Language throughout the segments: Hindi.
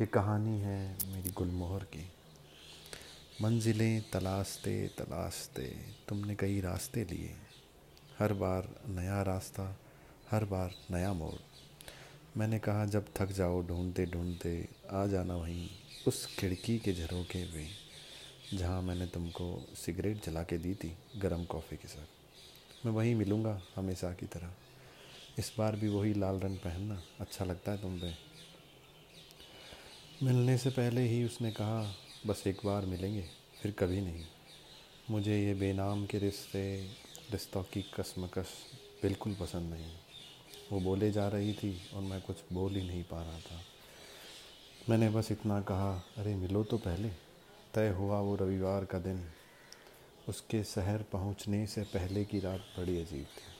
ये कहानी है मेरी गुलमोहर की। मंजिलें तलाशते तलाशते तुमने कई रास्ते लिए। हर बार नया रास्ता, हर बार नया मोड़। मैंने कहा, जब थक जाओ ढूंढते ढूंढते आ जाना वहीं उस खिड़की के झरोके पे जहाँ मैंने तुमको सिगरेट जला के दी थी गरम कॉफ़ी के साथ। मैं वहीं मिलूँगा हमेशा की तरह। इस बार भी वही लाल रंग पहनना अच्छा लगता है तुम पे। मिलने से पहले ही उसने कहा, बस एक बार मिलेंगे, फिर कभी नहीं। मुझे ये बेनाम के रिश्ते, रिश्तों की कसमकस बिल्कुल पसंद नहीं वो बोले जा रही थी और मैं कुछ बोल ही नहीं पा रहा था। मैंने बस इतना कहा, अरे, मिलो तो पहले। तय हुआ वो रविवार का दिन। उसके शहर पहुँचने से पहले की रात बड़ी अजीब थी।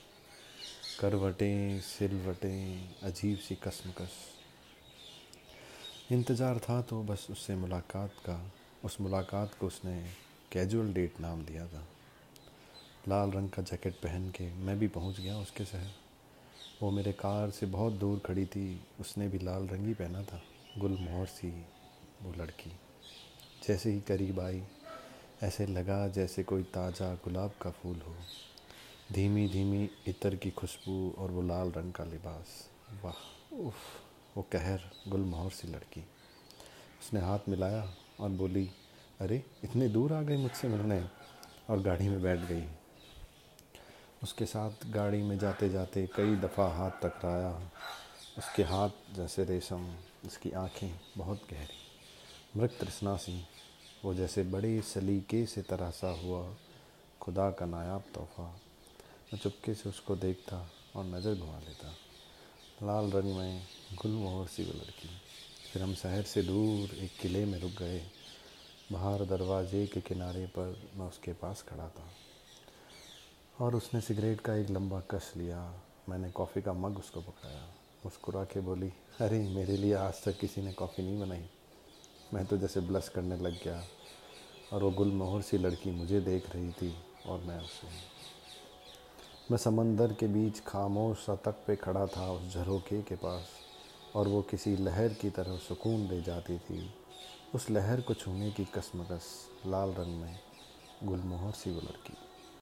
करवटें, सिलवटें, अजीब सी कसमकस। इंतज़ार था तो बस उससे मुलाकात का, उस मुलाकात को उसने कैजुअल डेट नाम दिया था। लाल रंग का जैकेट पहन के मैं भी पहुँच गया उसके शहर। वो मेरे कार से बहुत दूर खड़ी थी, उसने भी लाल रंग ही पहना था। गुल मोहर सी वो लड़की। जैसे ही करीब आई, ऐसे लगा जैसे कोई ताज़ा गुलाब का फूल हो। धीमी धीमी इतर की खुशबू और वो लाल रंग का लिबास। वाह, उफ़। वो कहर, गुलमोहर सी लड़की। उसने हाथ मिलाया और बोली, अरे, इतने दूर आ गई मुझसे मिलने? और गाड़ी में बैठ गई। उसके साथ गाड़ी में जाते जाते कई दफ़ा हाथ टकराया। उसके हाथ जैसे रेशम, उसकी आँखें बहुत गहरी। मृत तृष्णा सी, वो जैसे बड़े सलीके से तरासा हुआ खुदा का नायाब तोहफ़ा। मैं चुपके से उसको देखता और नज़र घुमा लेता। लाल रंग में गुलमोहर सी वो लड़की। फिर हम शहर से दूर एक किले में रुक गए। बाहर दरवाजे के किनारे पर मैं उसके पास खड़ा था। और उसने सिगरेट का एक लंबा कश लिया। मैंने कॉफ़ी का मग उसको पकड़ाया। मुस्कुरा के बोली, अरे, मेरे लिए आज तक किसी ने कॉफ़ी नहीं बनाई। मैं तो जैसे ब्लस करने लग गया। और वो गुलमोहर सी लड़की मुझे देख रही थी और मैं उसे मैं समंदर के बीच खामोश सा तक पे खड़ा था उस झरोके के पास, और वो किसी लहर की तरह सुकून दे जाती थी। उस लहर को छूने की कसमकस, लाल रंग में गुलमोहर सी वो लड़की।